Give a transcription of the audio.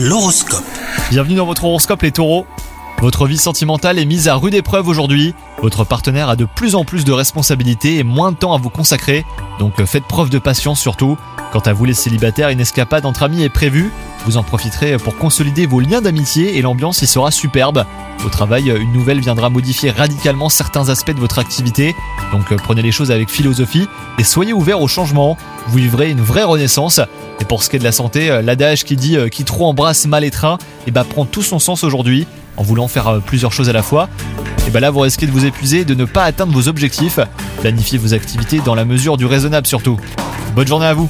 L'horoscope. Bienvenue dans votre horoscope les taureaux. Votre vie sentimentale est mise à rude épreuve aujourd'hui. Votre partenaire a de plus en plus de responsabilités et moins de temps à vous consacrer, donc faites preuve de patience surtout. Quant à vous les célibataires, une escapade entre amis est prévue. Vous en profiterez pour consolider vos liens d'amitié et l'ambiance y sera superbe. Au travail, une nouvelle viendra modifier radicalement certains aspects de votre activité, donc prenez les choses avec philosophie et soyez ouverts au changement. Vous vivrez une vraie renaissance. Et pour ce qui est de la santé, l'adage qui dit qui trop embrasse mal étreint, et bah prend tout son sens aujourd'hui en voulant faire plusieurs choses à la fois. Et bah là vous risquez de vous épuiser et de ne pas atteindre vos objectifs. Planifiez vos activités dans la mesure du raisonnable surtout. Bonne journée à vous